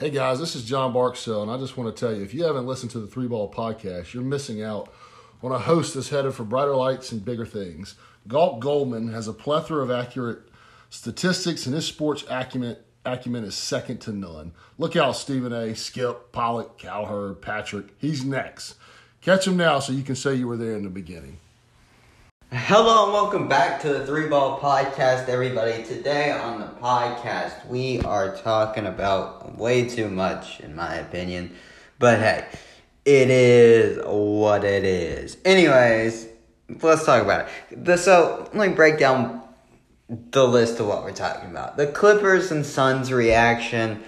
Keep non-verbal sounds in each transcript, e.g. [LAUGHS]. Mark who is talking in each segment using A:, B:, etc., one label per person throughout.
A: Hey guys, this is John Barksdale, and I just want to tell you if you haven't listened to the Three Ball Podcast, you're missing out on a host that's headed for brighter lights and bigger things. Galt Goldman has a plethora of accurate statistics, and his sports acumen, acumen is second to none. Look out, Stephen A., Skip, Pollock, Cowherd, Patrick. He's next. Catch him now so you can say you were there in the beginning.
B: Hello and welcome back to the Three Ball Podcast, everybody. Today on the podcast, we are talking about way too much, in my opinion. But hey, it is what it is. Anyways, let's talk about it. The, so, let me break down the list of what we're talking about. The Clippers and Suns reaction.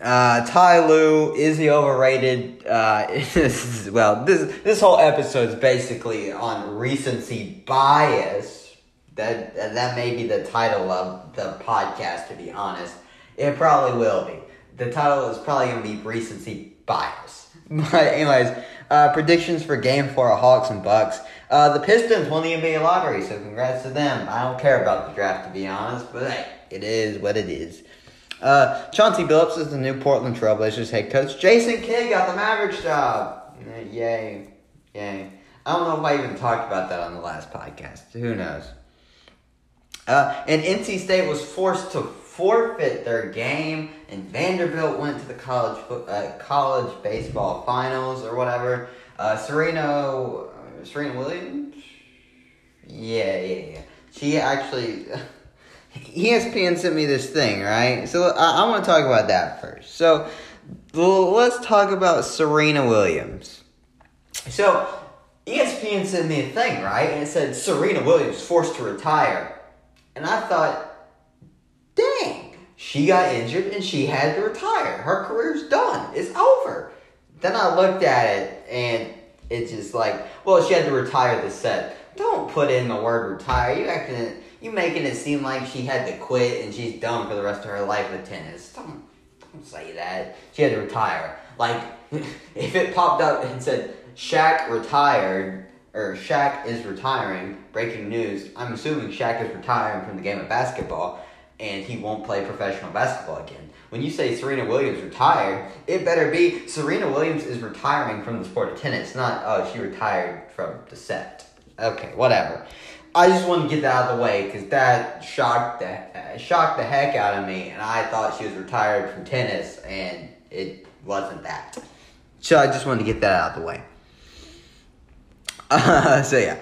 B: Uh, Ty Lue, is he overrated? Uh, [LAUGHS] well, this this whole episode is basically on recency bias. That that may be the title of the podcast. To be honest, it probably will be. The title is probably going to be recency bias. [LAUGHS] But anyways, uh, predictions for Game Four of Hawks and Bucks. Uh, the Pistons won the NBA lottery, so congrats to them. I don't care about the draft to be honest, but hey, it is what it is. Uh, Chauncey Billups is the new Portland Trailblazers head coach. Jason Kidd got the Mavericks job. Yay. Yay. I don't know if I even talked about that on the last podcast. Who knows? Uh, and NC State was forced to forfeit their game, and Vanderbilt went to the college uh, college baseball finals or whatever. Uh, Serena, Serena Williams? Yeah, yeah, yeah. She actually. [LAUGHS] ESPN sent me this thing, right? So I, I want to talk about that first. So let's talk about Serena Williams. So ESPN sent me a thing, right? And it said Serena Williams forced to retire. And I thought, dang, she got injured and she had to retire. Her career's done. It's over. Then I looked at it and it's just like, well, she had to retire the set. Don't put in the word retire. You acting you making it seem like she had to quit and she's done for the rest of her life with tennis. Don't, don't say that. She had to retire. Like, [LAUGHS] if it popped up and said, Shaq retired, or Shaq is retiring, breaking news, I'm assuming Shaq is retiring from the game of basketball and he won't play professional basketball again. When you say Serena Williams retired, it better be Serena Williams is retiring from the sport of tennis, not, oh, she retired from the set. Okay, whatever. I just want to get that out of the way because that shocked the shocked the heck out of me, and I thought she was retired from tennis, and it wasn't that. So I just wanted to get that out of the way. Uh, [LAUGHS] so yeah.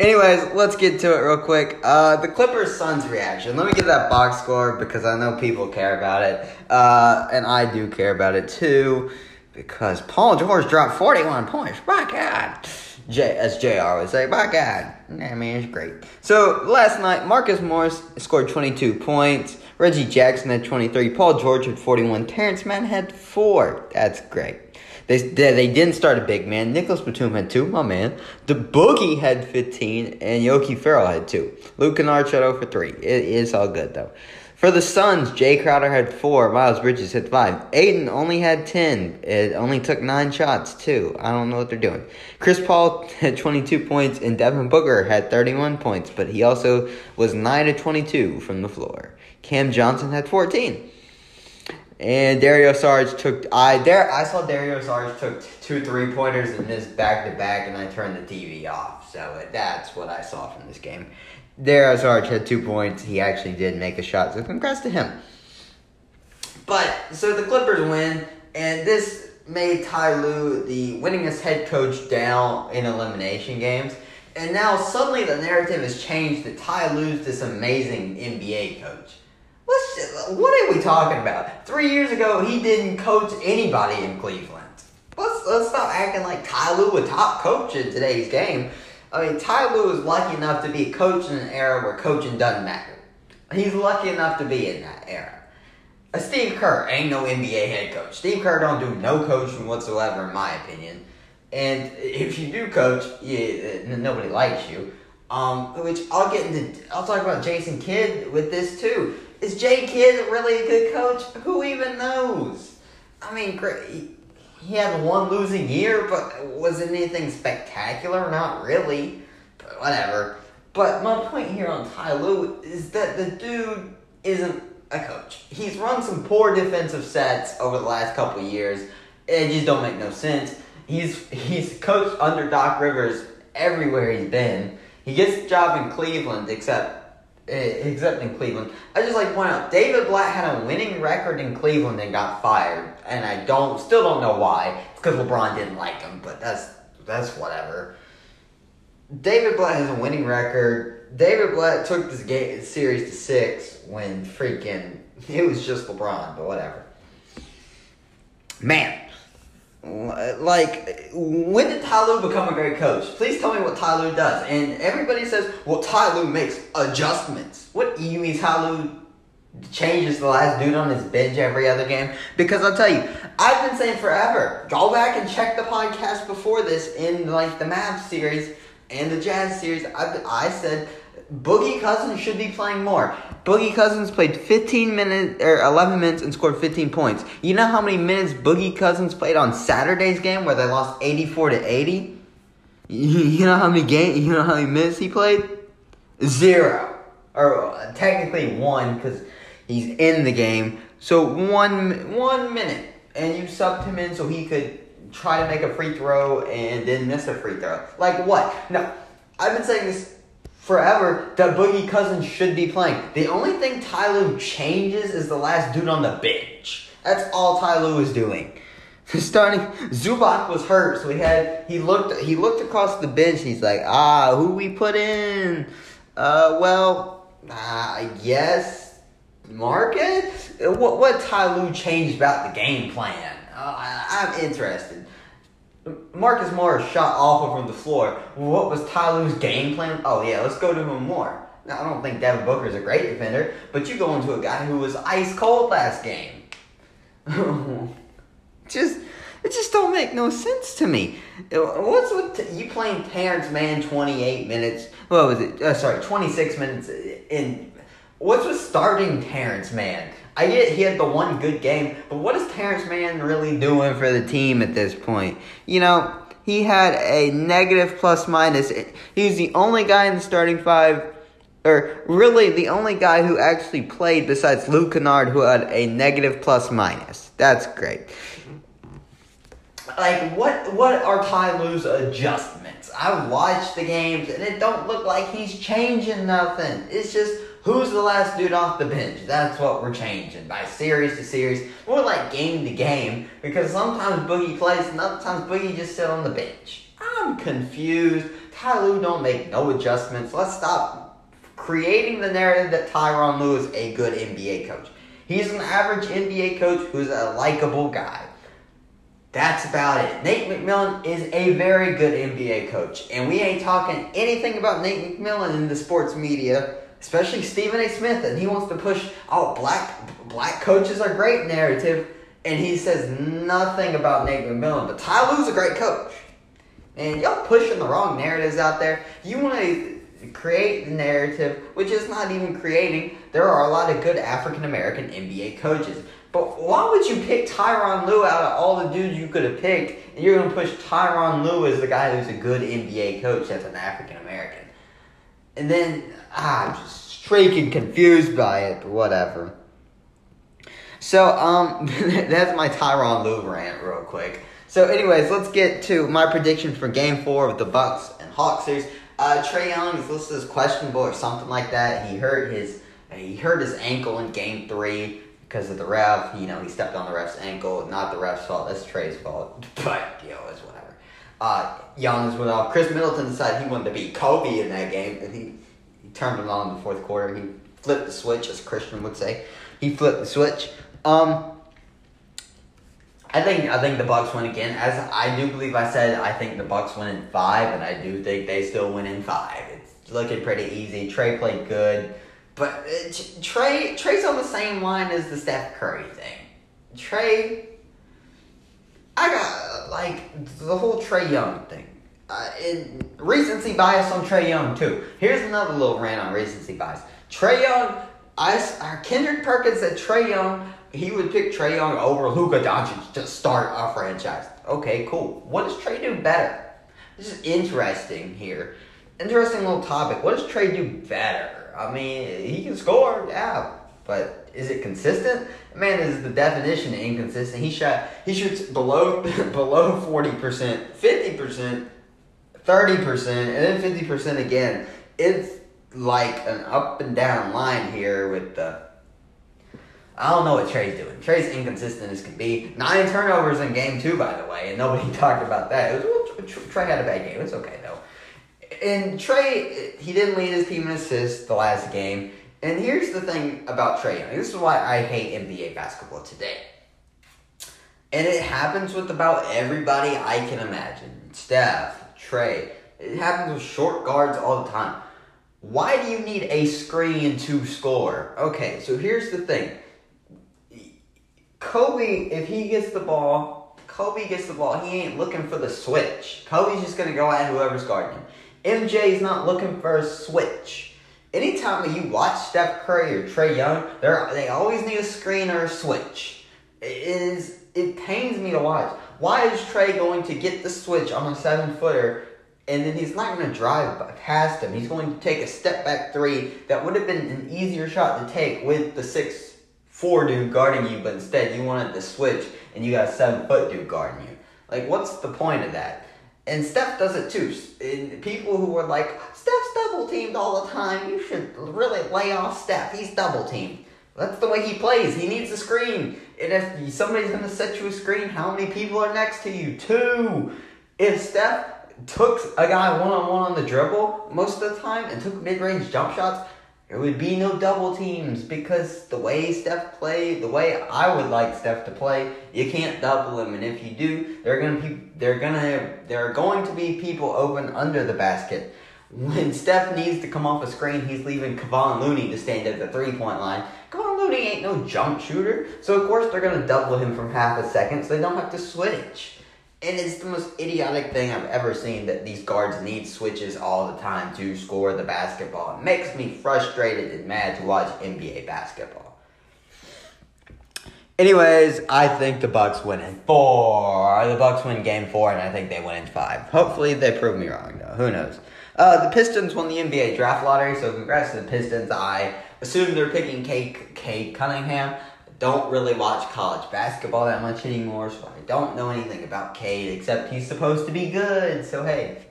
B: Anyways, let's get to it real quick. Uh, the Clippers Suns reaction. Let me get that box score because I know people care about it, uh, and I do care about it too because Paul George dropped forty one points. My God. J, as JR would say, by God. I mean, it's great. So, last night, Marcus Morris scored 22 points. Reggie Jackson had 23. Paul George had 41. Terance Mann had 4. That's great. They, they didn't start a big man. Nicolas Batum had 2, my man. The Boogie had 15. And Yogi Ferrell had 2. Luke Kennard shot 0 for 3. It is all good, though. For the Suns, Jae Crowder had four, Miles Bridges had five. Ayton only had ten. It only took nine shots, too. I don't know what they're doing. Chris Paul [LAUGHS] had 22 points, and Devin Booker had 31 points, but he also was 9 of 22 from the floor. Cam Johnson had 14. And Dario Saric took I there I saw Dario Saric took two three pointers and missed back to back, and I turned the TV off. So that's what I saw from this game. Dario Saric had two points. He actually did make a shot, so congrats to him. But so the Clippers win, and this made Ty Lue the winningest head coach down in elimination games. And now suddenly the narrative has changed that Ty Lue's this amazing NBA coach. Let's what are we talking about? Three years ago, he didn't coach anybody in Cleveland. Let's let's stop acting like Ty Lue a top coach in today's game. I mean, Ty Lue is lucky enough to be a coach in an era where coaching doesn't matter. He's lucky enough to be in that era. Uh, Steve Kerr ain't no NBA head coach. Steve Kerr don't do no coaching whatsoever, in my opinion. And if you do coach, yeah, nobody likes you. Um, which I'll get into. I'll talk about Jason Kidd with this too. Is Jay Kidd really a good coach? Who even knows? I mean, great he had one losing year, but was it anything spectacular? Not really. But whatever. But my point here on Ty Lue is that the dude isn't a coach. He's run some poor defensive sets over the last couple years. It just don't make no sense. He's he's coached under Doc Rivers everywhere he's been. He gets the job in Cleveland, except Eh, except in Cleveland. I just like point out David Blatt had a winning record in Cleveland and got fired, and I don't still don't know why. It's because LeBron didn't like him, but that's that's whatever. David Blatt has a winning record. David Blatt took this game series to six when freaking [LAUGHS] it was just LeBron, but whatever. Man, like when did Ty Lue become a great coach? Please tell me what Ty Lue does. And everybody says, well, Ty Lue makes adjustments. What you mean Ty Lue changes the last dude on his bench every other game? Because I'll tell you, I've been saying forever. Go back and check the podcast before this in like the Mavs series and the Jazz series. I, I said Boogie Cousins should be playing more. Boogie Cousins played 15 minutes or 11 minutes and scored 15 points. You know how many minutes Boogie Cousins played on Saturday's game where they lost 84 to 80? You know how many game? You know how many minutes he played? Zero, or uh, technically one because he's in the game. So one one minute, and you subbed him in so he could try to make a free throw and then miss a free throw. Like what? No, I've been saying this forever that Boogie Cousins should be playing. The only thing Ty Lue changes is the last dude on the bench. That's all Ty Lue is doing. [LAUGHS] Starting Zubac was hurt, so he had he looked he looked across the bench. He's like, ah, who we put in? Uh, well, uh, I guess Marcus. What what Ty Lue changed about the game plan? Uh, I, I'm interested. Marcus Morris shot awful from the floor. What was Ty Lue's game plan? Oh yeah, let's go to him more. Now I don't think Devin Booker is a great defender, but you go into a guy who was ice cold last game. [LAUGHS] just it just don't make no sense to me. What's with you playing Terance Mann twenty eight minutes? What was it? Uh, sorry, twenty six minutes in. What's with starting Terance Mann? I get he had the one good game, but what is Terance Mann really doing for the team at this point? You know, he had a negative plus minus. He's the only guy in the starting five, or really the only guy who actually played besides Luke Kennard who had a negative plus minus. That's great. Like what? What are Ty Lue's adjustments? I watched the games and it don't look like he's changing nothing. It's just Who's the last dude off the bench? That's what we're changing by series to series. More like game to game because sometimes Boogie plays and other times Boogie just sit on the bench. I'm confused. Ty Lue don't make no adjustments. Let's stop creating the narrative that Tyronn Lue is a good NBA coach. He's an average NBA coach who's a likable guy. That's about it. Nate McMillan is a very good NBA coach, and we ain't talking anything about Nate McMillan in the sports media especially Stephen A. Smith, and he wants to push oh black black coaches are great narrative, and he says nothing about Nate McMillan. But Ty Lue's a great coach, and y'all pushing the wrong narratives out there. You want to create the narrative, which is not even creating. There are a lot of good African American NBA coaches. But why would you pick Tyronn Lue out of all the dudes you could have picked, and you're going to push Tyronn Lue as the guy who's a good NBA coach that's an African American? And then ah, I'm just freaking confused by it, but whatever. So, um, [LAUGHS] that's my Tyronn Lue rant, real quick. So, anyways, let's get to my prediction for Game Four of the Bucks and Hawks series. Uh, Trae Young is listed as questionable or something like that. He hurt his he hurt his ankle in Game Three because of the ref. You know, he stepped on the ref's ankle. Not the ref's fault. That's Trae's fault. [LAUGHS] But you know, it's whatever. Uh, Giannis went off. Khris Middleton decided he wanted to beat Kobe in that game, and he he turned it on in the fourth quarter. He flipped the switch, as Christian would say. He flipped the switch. Um, I think I think the Bucks win again. As I do believe I said, I think the Bucks win in five, and I do think they still win in five. It's looking pretty easy. Trae played good, but uh, Trae Trae's on the same line as the Steph Curry thing. Trae, I got like the whole Trae Young thing uh, recency bias on Trae Young too. Here's another little rant on recency bias. Trae Young, I, uh, Kendrick Perkins said Trae Young, he would pick Trae Young over Luka Doncic to start a franchise. Okay, cool. What does Trae do better? This is interesting here. Interesting little topic. What does Trae do better? I mean, he can score, yeah, but Is it consistent? Man is the definition of inconsistent. He shot he shoots below [LAUGHS] below forty percent, fifty percent, thirty percent, and then fifty percent again. It's like an up and down line here with the. I don't know what Trae's doing. Trae's inconsistent as can be. Nine turnovers in game two, by the way, and nobody [LAUGHS] talked about that. It was, well, Trae had a bad game. It's okay though. And Trae, he didn't lead his team in assists the last game. And here's the thing about Trae Young. This is why I hate NBA basketball today. And it happens with about everybody I can imagine. Steph, Trae. It happens with short guards all the time. Why do you need a screen to score? Okay, so here's the thing. Kobe, if he gets the ball, Kobe gets the ball, he ain't looking for the switch. Kobe's just gonna go at whoever's guarding him. MJ's not looking for a switch. Anytime that you watch Steph Curry or Trae Young, they they always need a screen or a switch. It is it pains me to watch. Why is Trae going to get the switch on a seven footer and then he's not going to drive past him? He's going to take a step back three that would have been an easier shot to take with the six four dude guarding you, but instead you wanted the switch and you got a seven foot dude guarding you. Like, what's the point of that? And Steph does it too. And people who are like, Steph's double teamed all the time, you should really lay off Steph. He's double teamed. That's the way he plays. He needs a screen. And if somebody's going to set you a screen, how many people are next to you? Two. If Steph took a guy one on one on the dribble most of the time and took mid range jump shots, there would be no double teams because the way Steph played, the way I would like Steph to play, you can't double him, and if you do, they're gonna be, they're gonna, there are going to be people open under the basket. When Steph needs to come off a screen, he's leaving Kevon Looney to stand at the three point line. Kevon Looney ain't no jump shooter, so of course they're gonna double him from half a second, so they don't have to switch. And it's the most idiotic thing I've ever seen that these guards need switches all the time to score the basketball. It makes me frustrated and mad to watch NBA basketball. Anyways, I think the Bucks win in four. The Bucks win game four, and I think they win in five. Hopefully, they prove me wrong, though. Who knows? Uh, the Pistons won the NBA draft lottery, so congrats to the Pistons. I assume they're picking Cade, Cade Cunningham don't really watch college basketball that much anymore, so I don't know anything about Cade except he's supposed to be good. So hey,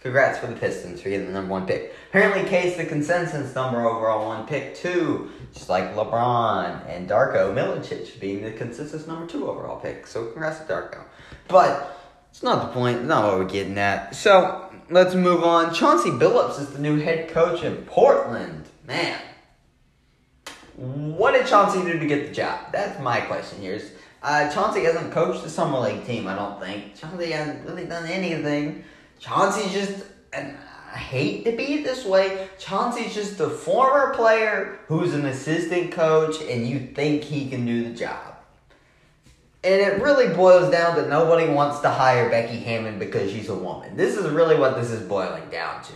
B: congrats for the Pistons for getting the number one pick. Apparently, Cade's the consensus number overall one pick too, just like LeBron and Darko Milicic being the consensus number two overall pick. So congrats to Darko. But it's not the point. Not what we're getting at. So let's move on. Chauncey Billups is the new head coach in Portland. Man, what did Chauncey do to get the job? That's my question here. Uh, Chauncey hasn't coached the summer league team, I don't think. Chauncey hasn't really done anything. Chauncey's just, and I hate to be this way, Chauncey's just a former player who's an assistant coach, and you think he can do the job. And it really boils down to nobody wants to hire Becky Hammon because she's a woman. This is really what this is boiling down to.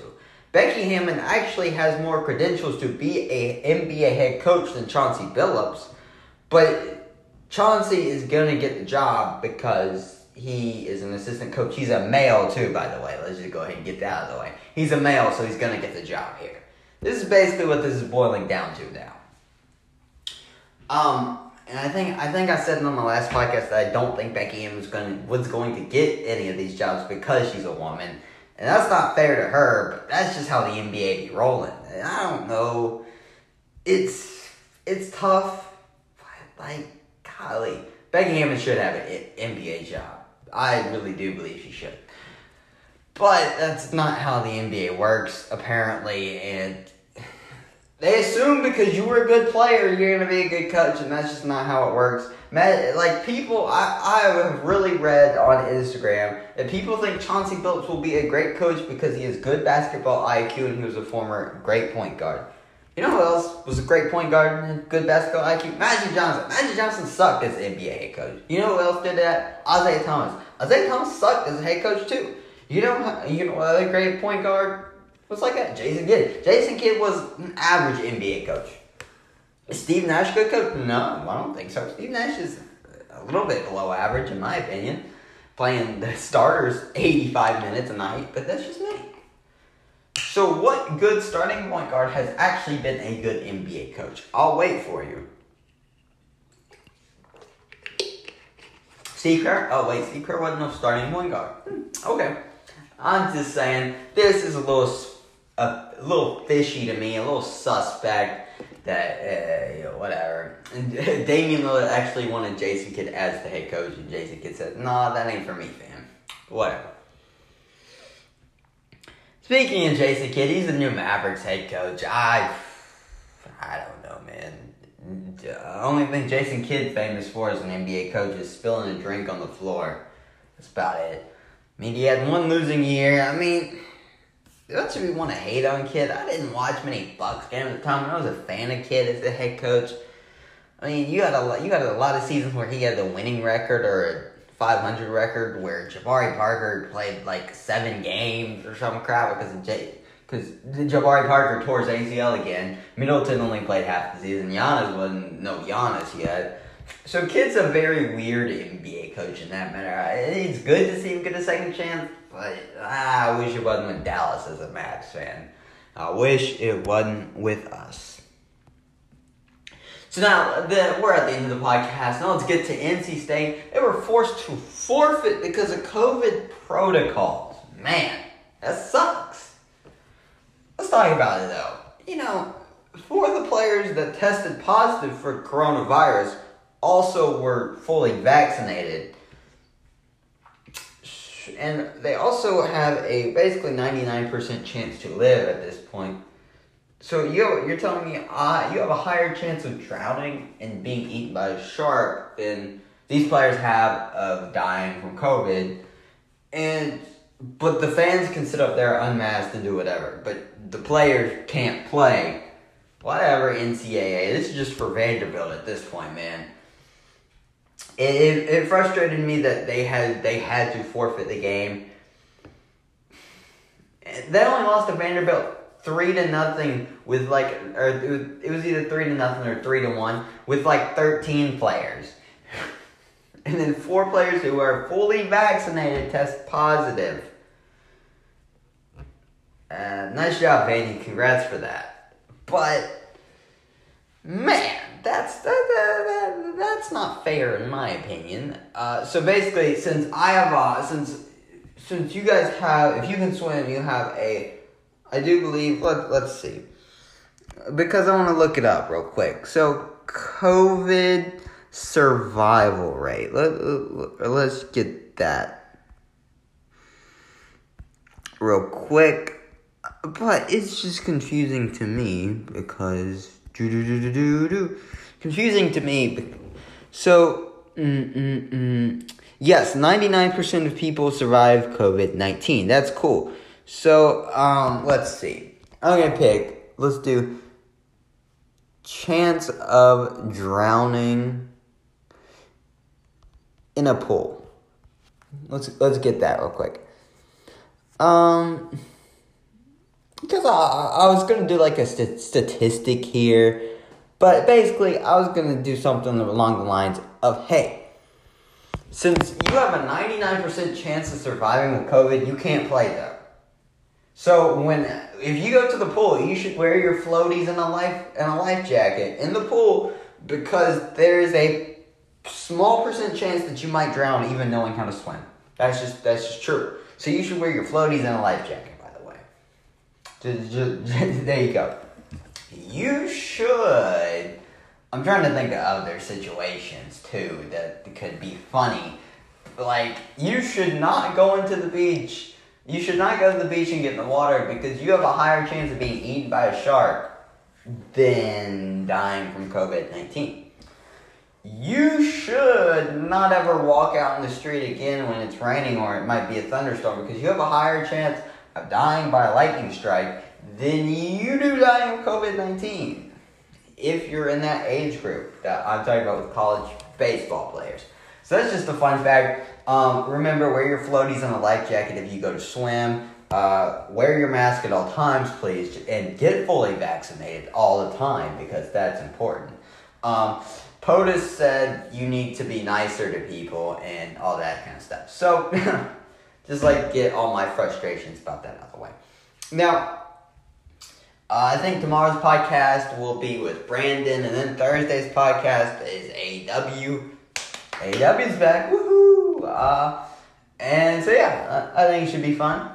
B: Becky Hammon actually has more credentials to be a NBA head coach than Chauncey Billups, but Chauncey is going to get the job because he is an assistant coach. He's a male too, by the way. Let's just go ahead and get that out of the way. He's a male, so he's going to get the job here. This is basically what this is boiling down to now. Um, and I think I think I said on my last podcast that I don't think Becky Hammon was going was going to get any of these jobs because she's a woman. And that's not fair to her, but that's just how the NBA be rolling. And I don't know. It's it's tough. Like, golly. Becky Hammon should have an NBA job. I really do believe she should. But that's not how the NBA works, apparently, and they assume because you were a good player, you're gonna be a good coach, and that's just not how it works. Like people, I, I have really read on Instagram that people think Chauncey Billups will be a great coach because he has good basketball IQ and he was a former great point guard. You know who else was a great point guard and good basketball IQ? Magic Johnson. Magic Johnson sucked as NBA head coach. You know who else did that? Isiah Thomas. Isiah Thomas sucked as a head coach too. You know, you know other great point guard What's like that? Jason Kidd. Jason Kidd was an average NBA coach. Is Steve Nash good coach? No, I don't think so. Steve Nash is a little bit below average in my opinion. Playing the starters 85 minutes a night, but that's just me. So, what good starting point guard has actually been a good NBA coach? I'll wait for you. Steve Kerr? Oh, wait, Steve Kerr wasn't a starting point guard. Hmm, okay. I'm just saying, this is a little a little fishy to me, a little suspect. That uh, you know, whatever. And [LAUGHS] Damian Lillard actually wanted Jason Kidd as the head coach, and Jason Kidd said, "Nah, that ain't for me, fam. Whatever." Speaking of Jason Kidd, he's the new Mavericks head coach. I, I don't know, man. The only thing Jason Kidd famous for as an NBA coach is spilling a drink on the floor. That's about it. I mean, he had one losing year. I mean, don't you want to hate on Kidd? I didn't watch many Bucks games at the time. I was a fan of Kidd as the head coach. I mean, you got a you got a lot of seasons where he had the winning record or a 500 record where Jabari Parker played like seven games or some crap because of J. Because Jabari Parker tore his ACL again. Middleton only played half the season. Giannis wasn't no Giannis yet. So Kidd's a very weird NBA coach in that matter. It's good to see him get a second chance, but I wish it wasn't with Dallas as a Mavs fan. I wish it wasn't with us. So now the, we're at the end of the podcast. Now let's get to NC State. They were forced to forfeit because of COVID protocols. Man, that sucks. Let's talk about it though. You know, for the players that tested positive for coronavirus also were fully vaccinated. And they also have a basically 99% chance to live at this point. So you you're telling me uh, you have a higher chance of drowning and being eaten by a shark than these players have of dying from COVID, and but the fans can sit up there unmasked and do whatever, but the players can't play. Whatever NCAA, this is just for Vanderbilt at this point, man. It, it, frustrated me that they had they had to forfeit the game. They only lost to Vanderbilt three to nothing with like, or it was either three to nothing or three to one with like 13 players. [LAUGHS] and then four players who are fully vaccinated test positive. Uh, nice job, Vandy. Congrats for that. But, man, that's that, that, that, that's not fair in my opinion. Uh, so basically, since I have uh, since since you guys have, if you can swim, you have a I do believe. Let Let's see, because I want to look it up real quick. So COVID survival rate. Let, let Let's get that real quick. But it's just confusing to me because do do do do do do confusing to me. So mm, mm, mm. yes, ninety nine percent of people survive COVID nineteen. That's cool. So, um, let's see. I'm gonna pick. Let's do chance of drowning in a pool. Let's let's get that real quick. Um, because I I was gonna do like a st- statistic here, but basically I was gonna do something along the lines of hey. Since you have a 99% chance of surviving with COVID, you can't play though. So when if you go to the pool, you should wear your floaties and a life and a life jacket in the pool because there is a small percent chance that you might drown even knowing how to swim. That's just that's just true. So you should wear your floaties and a life jacket. [LAUGHS] There you go. You should. I'm trying to think of other situations too that could be funny. Like you should not go into the beach you should not go to the beach and get in the water because you have a higher chance of being eaten by a shark than dying from COVID 19. You should not ever walk out in the street again when it's raining or it might be a thunderstorm because you have a higher chance of dying by a lightning strike than you do dying of COVID 19 if you're in that age group that I'm talking about with college baseball players. So that's just a fun fact. Um, remember, wear your floaties and a life jacket if you go to swim. Uh, wear your mask at all times, please, and get fully vaccinated all the time because that's important. Um, POTUS said you need to be nicer to people and all that kind of stuff. So, [LAUGHS] just like get all my frustrations about that out of the way. Now, uh, I think tomorrow's podcast will be with Brandon, and then Thursday's podcast is AW AEW's back. Woohoo! Uh, and so yeah, I I think it should be fun.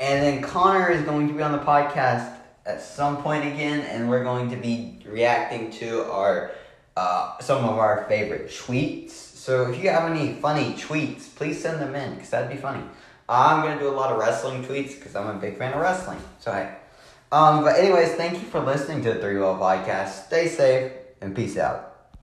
B: And then Connor is going to be on the podcast at some point again, and we're going to be reacting to our uh, some of our favorite tweets. So if you have any funny tweets, please send them in because that'd be funny. I'm gonna do a lot of wrestling tweets because I'm a big fan of wrestling. So hey, um, but anyways, thank you for listening to the Three Ball Podcast. Stay safe and peace out.